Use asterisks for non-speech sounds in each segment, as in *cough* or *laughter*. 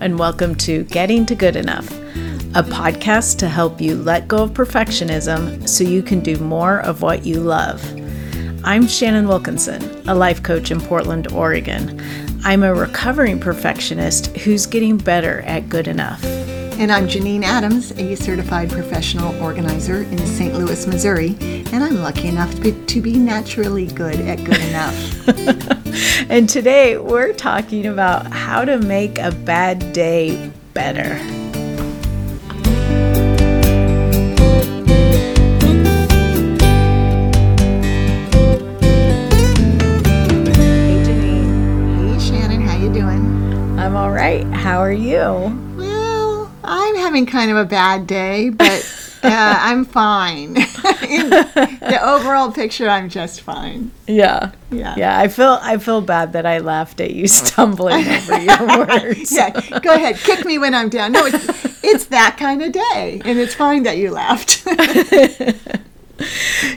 and welcome to Getting to Good Enough, a podcast to help you let go of perfectionism so you can do more of what you love. I'm Shannon Wilkinson, a life coach in Portland, Oregon. I'm a recovering perfectionist who's getting better at good enough. And I'm Janine Adams, a certified professional organizer in St. Louis, Missouri, and I'm lucky enough to be, to be naturally good at good *laughs* enough. and today we're talking about how to make a bad day better. Hey Janine, hey Shannon, how you doing? I'm all right. How are you? Having kind of a bad day, but *laughs* uh, I'm fine. *laughs* In the overall picture, I'm just fine. Yeah. Yeah. Yeah, I feel I feel bad that I laughed at you *laughs* stumbling over your words. Yeah, go ahead, kick me when I'm down. No, it's, it's that kind of day, and it's fine that you laughed.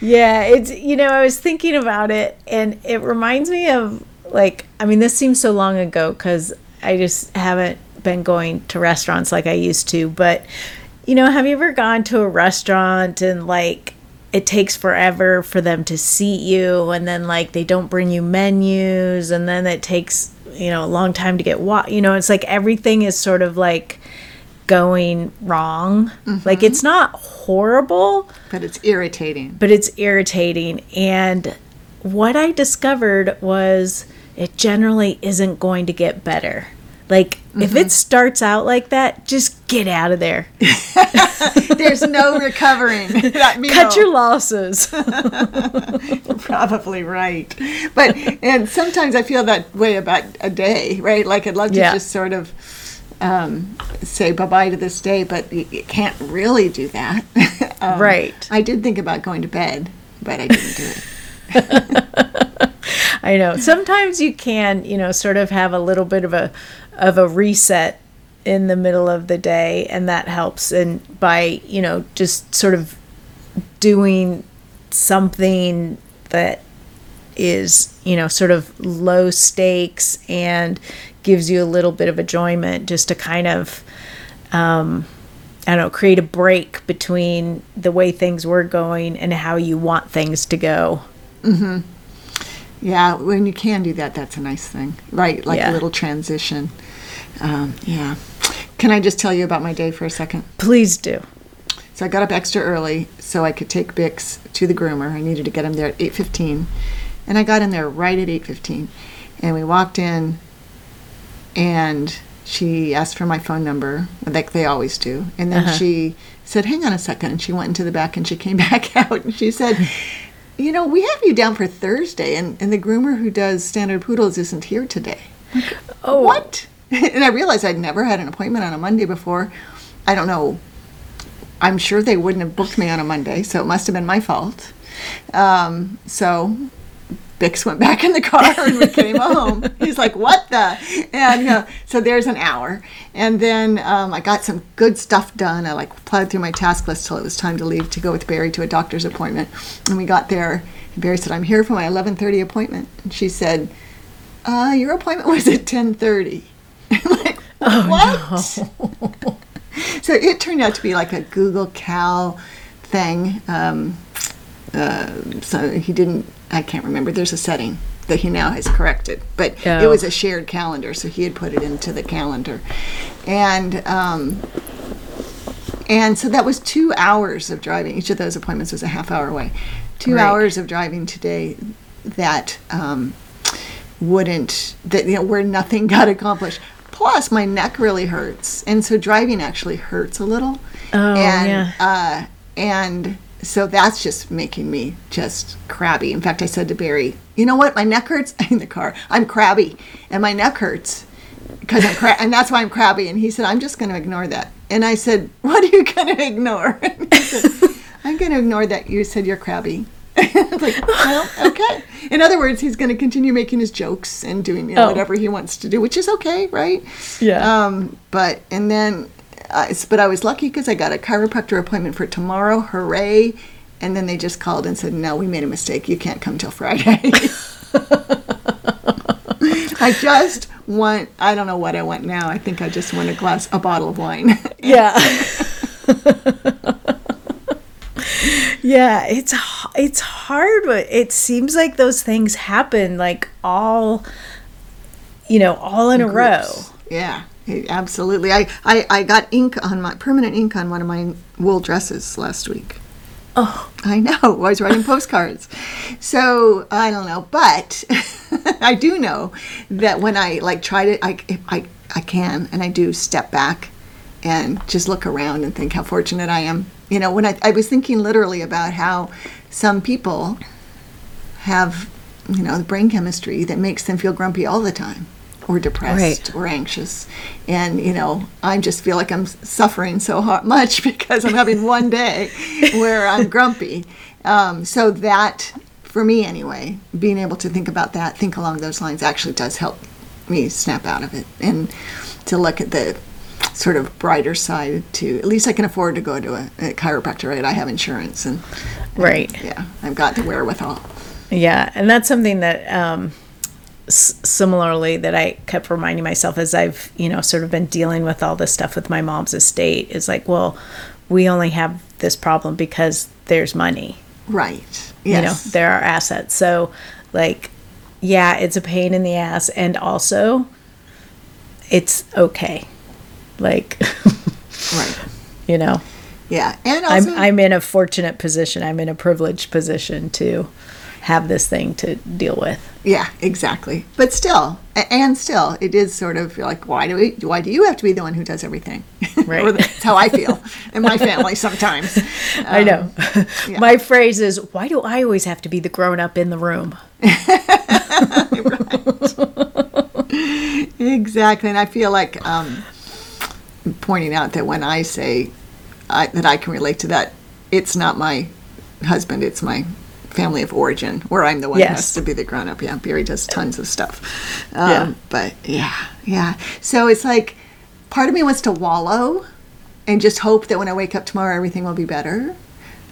yeah, it's you know, I was thinking about it and it reminds me of like I mean, this seems so long ago cuz I just haven't been going to restaurants like I used to, but you know, have you ever gone to a restaurant and like it takes forever for them to seat you and then like they don't bring you menus and then it takes, you know, a long time to get what, you know, it's like everything is sort of like going wrong. Like it's mm-hmm. not horrible, but it's irritating. but it's irritating. And what I discovered was it generally isn't going to get better. Like, if it starts out like that, just get out of there. *laughs* There's no recovering. *laughs* Cut your losses. *laughs* You're probably right but and sometimes i feel that way about a day right like i'd love to Yeah. just sort of um, say bye-bye to this day but you, you can't really do that um, Right. i did think about going to bed but i didn't do it I know. Sometimes you can, you know, sort of have a little bit of a of a reset in the middle of the day and that helps and by, you know, just sort of doing something that is, you know, sort of low stakes and gives you a little bit of enjoyment just to kind of um I don't know, create a break between the way things were going and how you want things to go. Yeah when you can do that that's a nice thing right like Yeah. a little transition um, yeah can i just tell you about my day for a second Please do. So I got up extra early so I could take Bix to the groomer. I needed to get him there at 8:15. And I got in there right at 8:15. And we walked in and she asked for my phone number, like they always do. And then Uh-huh. she said, "Hang on a second. And she went into the back and she came *laughs* back out and she said, "You know, we have you down for Thursday and and the groomer who does standard poodles isn't here today." Oh, what? *laughs* and I realized I'd never had an appointment on a Monday before. I don't know. I'm sure they wouldn't have booked me on a Monday, so it must have been my fault. Um, so Bix went back in the car *laughs* and we came home. He's like, "What the?" And uh, so there's an hour, and then um, I got some good stuff done. I like plowed through my task list till it was time to leave to go with Barry to a doctor's appointment. And we got there. And Barry said, "I'm here for my 11:30 appointment," and she said, uh, "Your appointment was at 10:30." *laughs* like, what? *laughs* so it turned out to be like a Google Cal thing. Um, uh, so he didn't. I can't remember. There's a setting that he now has corrected, but it Oh. was a shared calendar, so he had put it into the calendar, and um, and so that was two hours of driving. Each of those appointments was a half hour away. Two Right. hours of driving today that um, wouldn't that you know where nothing *laughs* got accomplished. Plus, my neck really hurts, and so driving actually hurts a little. Oh, and, yeah. Uh, and so that's just making me just crabby. In fact, I said to Barry, "You know what? My neck hurts *laughs* in the car. I'm crabby, and my neck hurts." Because I'm cra- and that's why I'm crabby. And he said, "I'm just going to ignore that." And I said, "What are you going to ignore?" *laughs* Said, "I'm going to ignore that you said you're crabby." *laughs* Like, well, okay. In other words, he's going to continue making his jokes and doing you know, Oh. whatever he wants to do, which is okay, right? Yeah. Um, but and then, but I was lucky because I got a chiropractor appointment for tomorrow. Hooray! And then they just called and said, "No, we made a mistake. You can't come till Friday." *laughs* I just want I don't know what I want now. I think I just want a glass, a bottle of wine. *laughs* Yeah. yeah, it's it's hard, but it seems like those things happen like all you know, all in a row. Yeah, absolutely. I, I, I got ink on my permanent ink on one of my wool dresses last week. Oh, I know. I was writing postcards. So I don't know, but *laughs* I do know that when I like try to, I, I, I can, and I do step back and just look around and think how fortunate I am. You know, when I, I was thinking literally about how some people have, you know, the brain chemistry that makes them feel grumpy all the time or depressed Right. or anxious. And, you know, I just feel like I'm suffering so *laughs* hard, much because I'm having one day *laughs* where I'm grumpy. Um, so that, for me anyway, being able to think about that, think along those lines actually does help me snap out of it and to look at the sort of brighter side to at least I can afford to go to a, a chiropractor, right? I have insurance and right. yeah, I've got the wherewithal. Yeah, and that's something that um, s- similarly that I kept reminding myself as I've you know sort of been dealing with all this stuff with my mom's estate is like, well, we only have this problem because there's money. Right. Yes. You know, there are assets. So, like, yeah, it's a pain in the ass, and also, it's okay. Like, *laughs* right. you know, Yeah. And I'm I'm in a fortunate position. I'm in a privileged position to have this thing to deal with. Yeah, exactly. But still, and still, it is sort of like, why do we? Why do you have to be the one who does everything? *laughs* Right. or that's how I feel in my family *laughs* sometimes. I know. yeah. My phrase is, why do I always have to be the grown up in the room? *laughs* Exactly, and I feel like um, pointing out that when I say I, that I can relate to that, it's not my husband; it's my family of origin, where I'm the one who has to be the grown up. Yeah, Barry does tons of stuff. Um, Yeah. But yeah, yeah. So it's like part of me wants to wallow and just hope that when I wake up tomorrow, everything will be better.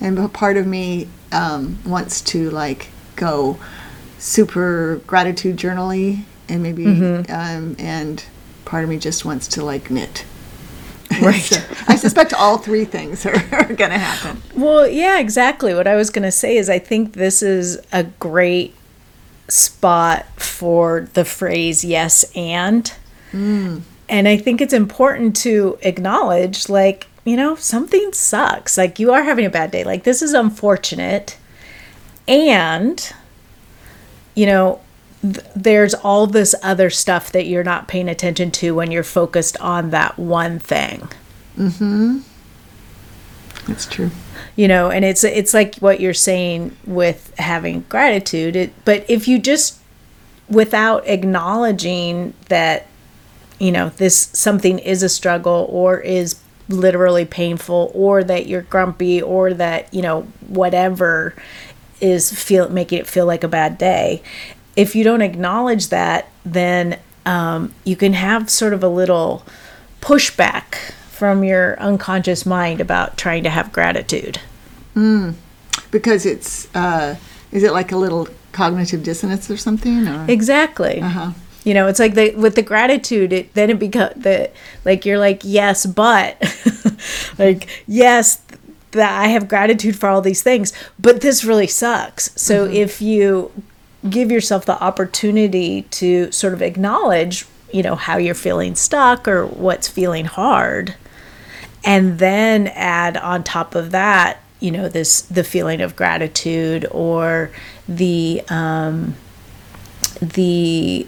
And part of me um, wants to like go super gratitude journally and maybe Mm-hmm. um, and part of me just wants to like knit. *laughs* Right. So I suspect all three things are, *laughs* are going to happen. Well, yeah, exactly. What I was going to say is I think this is a great spot for the phrase yes and. Mm. And I think it's important to acknowledge, like, you know, something sucks. Like, you are having a bad day. Like, this is unfortunate. And, you know, th- there's all this other stuff that you're not paying attention to when you're focused on that one thing. Mhm. That's true. you know and it's it's like what you're saying with having gratitude it, but if you just without acknowledging that you know this something is a struggle or is literally painful or that you're grumpy or that you know whatever is feel making it feel like a bad day if you don't acknowledge that then um, you can have sort of a little pushback from your unconscious mind about trying to have gratitude Because it's, uh, is it like a little cognitive dissonance or something? Or? Exactly. Uh-huh. You know, it's like the with the gratitude, it then it becomes the like you're like yes, but *laughs* like yes, that I have gratitude for all these things, but this really sucks. So if you give yourself the opportunity to sort of acknowledge, you know, how you're feeling stuck or what's feeling hard, and then add on top of that you know this the feeling of gratitude or the um the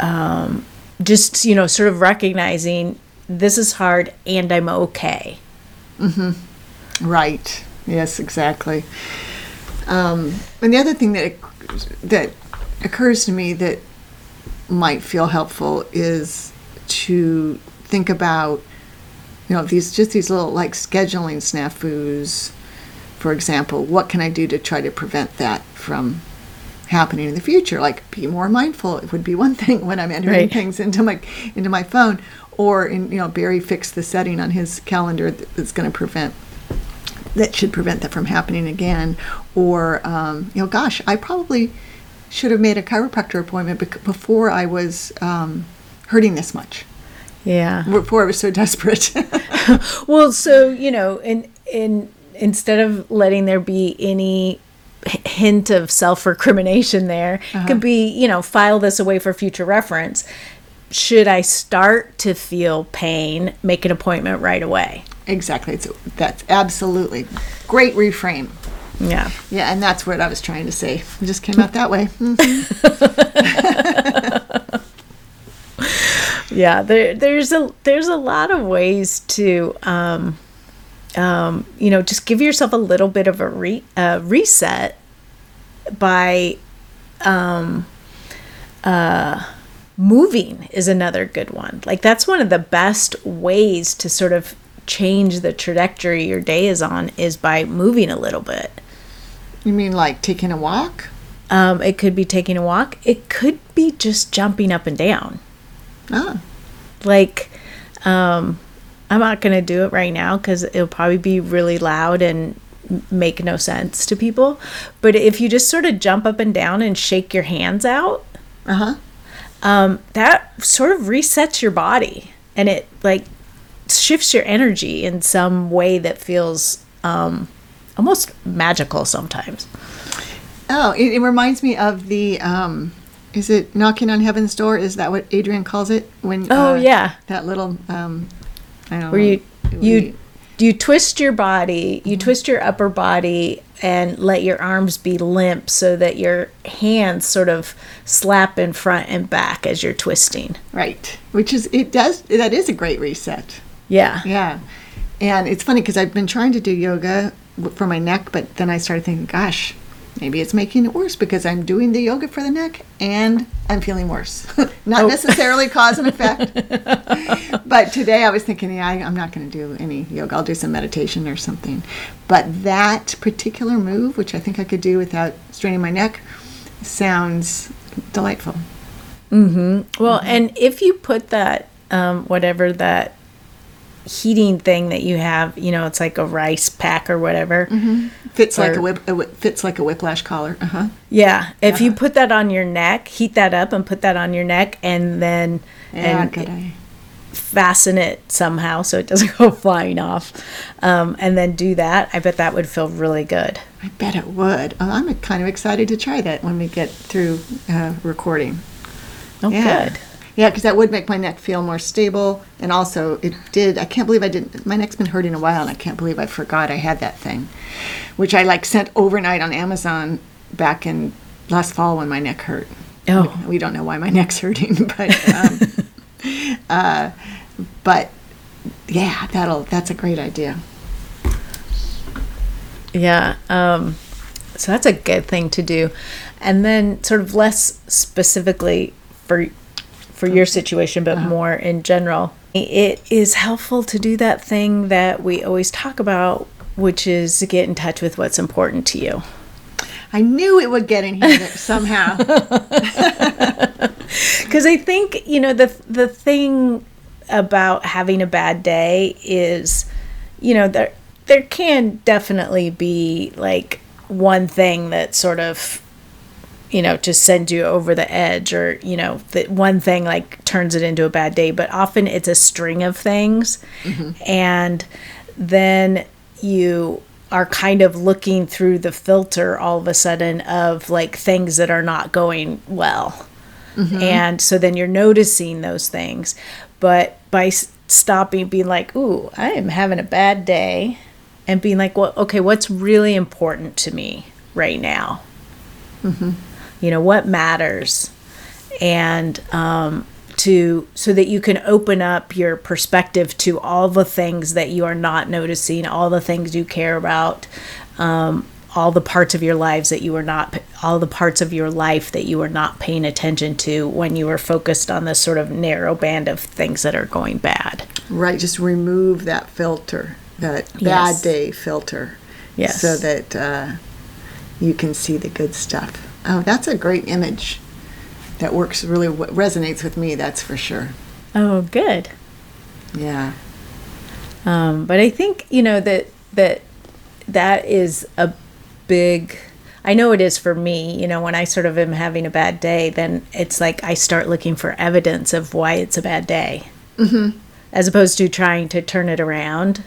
um just you know sort of recognizing this is hard and i'm okay Right. Yes, exactly. Um, and the other thing that that occurs to me that might feel helpful is to think about, you know, these just these little like scheduling snafus. For example, what can I do to try to prevent that from happening in the future? Like, be more mindful. It would be one *laughs* thing when I'm entering Right. things into my into my phone, or in you know, Barry fixed the setting on his calendar that's going to prevent that should prevent that from happening again. Or, um, you know, gosh, I probably should have made a chiropractor appointment bec- before I was um, hurting this much. Yeah. Before I was so desperate. *laughs* Well, so you know, in in instead of letting there be any hint of self-recrimination there could be you know file this away for future reference should i start to feel pain make an appointment right away exactly. It's, that's absolutely great reframe. yeah Yeah, and that's what I was trying to say. It just came out that way. *laughs* Mm. *laughs* yeah there, there's a there's a lot of ways to um um you know just give yourself a little bit of a re, uh, reset by um uh moving is another good one like that's one of the best ways to sort of change the trajectory your day is on is by moving a little bit. You mean like taking a walk? um it could be taking a walk. It could be just jumping up and down. Ah, like um i'm not gonna do it right now because it'll probably be really loud and make no sense to people. But if you just sort of jump up and down and shake your hands out uh huh. um that sort of resets your body. And it like shifts your energy in some way that feels um almost magical sometimes Oh, it, it reminds me of the. Um, is it knocking on heaven's door? Is that what Adrian calls it? When Oh, uh, yeah. that little. Um, I don't where know. you you you twist your body you twist your upper body and let your arms be limp so that your hands sort of slap in front and back as you're twisting right, which is it does that is a great reset. Yeah Yeah, and it's funny because I've been trying to do yoga for my neck, but then I started thinking, gosh, maybe it's making it worse because I'm doing the yoga for the neck and I'm feeling worse. *laughs* not necessarily cause and effect. *laughs* but today I was thinking, yeah, I, I'm not going to do any yoga. I'll do some meditation or something. But that particular move, which I think I could do without straining my neck, sounds delightful. Mm-hmm. Well and if you put that um, whatever that heating thing that you have you know it's like a rice pack or whatever Fits like a whip. A whip fits like a whiplash collar. Uh huh. yeah if you put that on your neck heat that up and put that on your neck and then Yeah, and good fasten it somehow so it doesn't *laughs* go flying off um, and then do that i bet that would feel really good I bet it would. Oh, I'm kind of excited to try that when we get through uh, recording. oh Yeah. good Yeah, because that would make my neck feel more stable. And also, it did. I can't believe I didn't. My neck's been hurting a while, and I can't believe I forgot I had that thing, which I like sent overnight on Amazon back in last fall when my neck hurt. oh We don't know why my *laughs* neck's hurting, but um, *laughs* uh, but yeah, that'll that's a great idea. yeah um, so that's a good thing to do and then sort of less specifically for for your situation but uh-huh. more in general. It is helpful to do that thing that we always talk about which is to get in touch with what's important to you. I knew it would get in here *laughs* somehow. *laughs* because I think you know the the thing about having a bad day is, you know, there there can definitely be like one thing that sort of you know to send you over the edge or you know that one thing like turns it into a bad day but often it's a string of things. Mm-hmm. And then you are kind of looking through the filter all of a sudden of like things that are not going well. Mm-hmm. And so then you're noticing those things. But by s- stopping being like ooh i am having a bad day and being like well okay what's really important to me right now mm-hmm. You know what matters and um, to so that you can open up your perspective to all the things that you are not noticing all the things you care about um, all the parts of your lives that you are not all the parts of your life that you are not paying attention to when you are focused on this sort of narrow band of things that are going bad Right, just remove that filter, that bad Yes. day filter. Yes. So that uh, you can see the good stuff. Oh, that's a great image. That works really, resonates with me, that's for sure. oh good Yeah. Um, but I think you know that that that is a big. I know it is for me. You know, when I sort of am having a bad day, then it's like I start looking for evidence of why it's a bad day, mm-hmm. as opposed to trying to turn it around.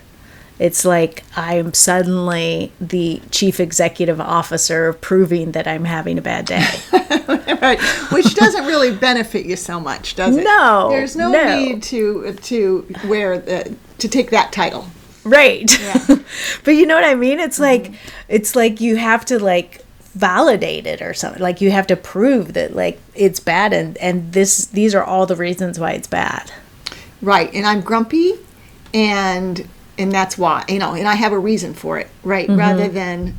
It's like I'm suddenly the chief executive officer proving that I'm having a bad day. *laughs* right, which doesn't really benefit you so much, does it? No, there's no, no. need to to wear the to take that title. Right. *laughs* but you know what I mean? It's mm-hmm. like it's like you have to like validate it or something. Like you have to prove that like it's bad and and this these are all the reasons why it's bad. Right. And I'm grumpy and and that's why, you know, and I have a reason for it, right? Mm-hmm. Rather than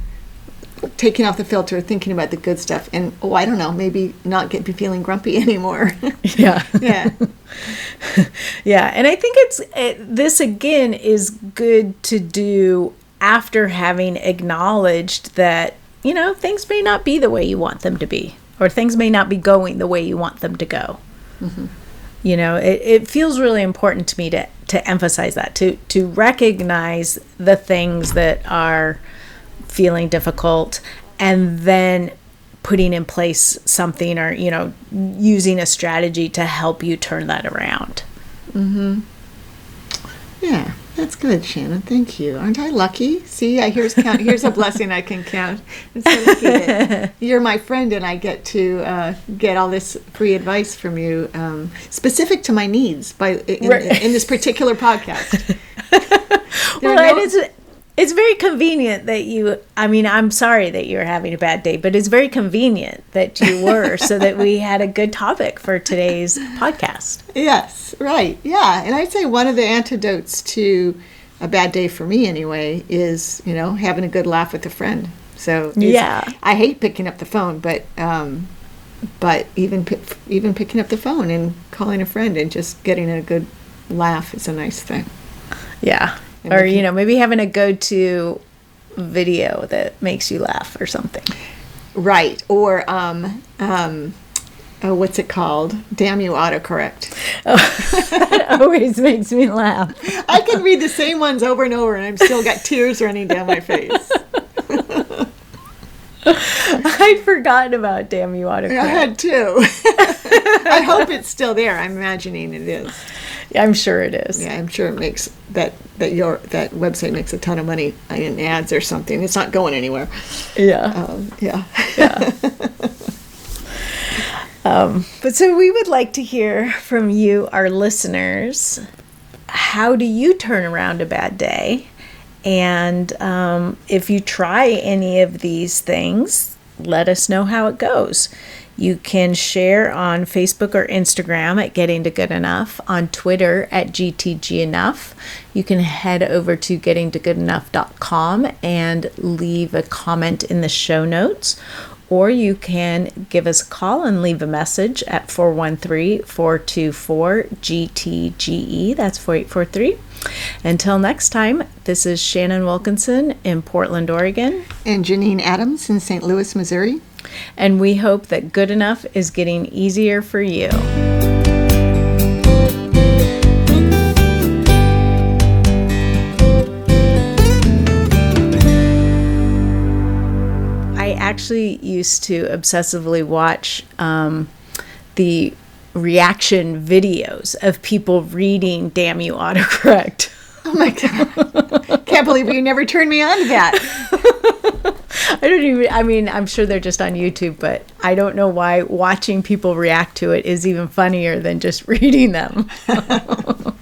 taking off the filter, thinking about the good stuff, and oh, I don't know, maybe not get be feeling grumpy *laughs* anymore. Yeah. yeah. *laughs* Yeah, and I think it's it, this again is good to do after having acknowledged that you know things may not be the way you want them to be, or things may not be going the way you want them to go. Mm-hmm. You know, it, it feels really important to me to to emphasize that to to recognize the things that are feeling difficult, and then putting in place something or you know using a strategy to help you turn that around. mm-hmm Yeah. That's good, Shannon. Thank you. Aren't I lucky? See, I here's count. Here's a blessing I can count instead of keep it. You're my friend, and I get to uh, get all this free advice from you, um, specific to my needs, by in, Right. in this particular podcast. *laughs* Well, no- it's very convenient that you. I mean, I'm sorry that you're having a bad day, but it's very convenient that you were, so that we *laughs* had a good topic for today's podcast. Yes, right. Yeah. And I'd say one of the antidotes to a bad day for me anyway is, you know, having a good laugh with a friend. So Yeah. I hate picking up the phone, but um but even even picking up the phone and calling a friend and just getting a good laugh is a nice thing. Yeah, And or you know, maybe having a go-to video that makes you laugh or something. Right. Or um um oh, what's it called? Damn you autocorrect. *laughs* That always makes me laugh. I can read the same ones over and over and I've still got tears running down my face. *laughs* I'd forgotten about damn you I had two. *laughs* I hope it's still there. I'm imagining it is. I'm sure it is. Yeah, I'm sure it makes that that your that website makes a ton of money in ads or something. It's not going anywhere. Yeah. Um, yeah. *laughs* But so we would like to hear from you, our listeners. How do you turn around a bad day? And um, if you try any of these things, let us know how it goes. You can share on Facebook or Instagram at Getting to Good Enough, on Twitter at GTG Enough. You can head over to gettingtogoodenough.com and leave a comment in the show notes or you can give us a call and leave a message at 413-424-GTGE. E. That's 4843. Until next time, this is Shannon Wilkinson in Portland, Oregon, And Janine Adams in St. Louis, Missouri. and we hope that good enough is getting easier for you. I actually used to obsessively watch um, the reaction videos of people reading Damn You Autocorrect. Oh my god! Can't believe you never turned me on to that. *laughs* I don't even, I mean, I'm sure they're just on YouTube, but I don't know why watching people react to it is even funnier than just *laughs* reading them. *laughs*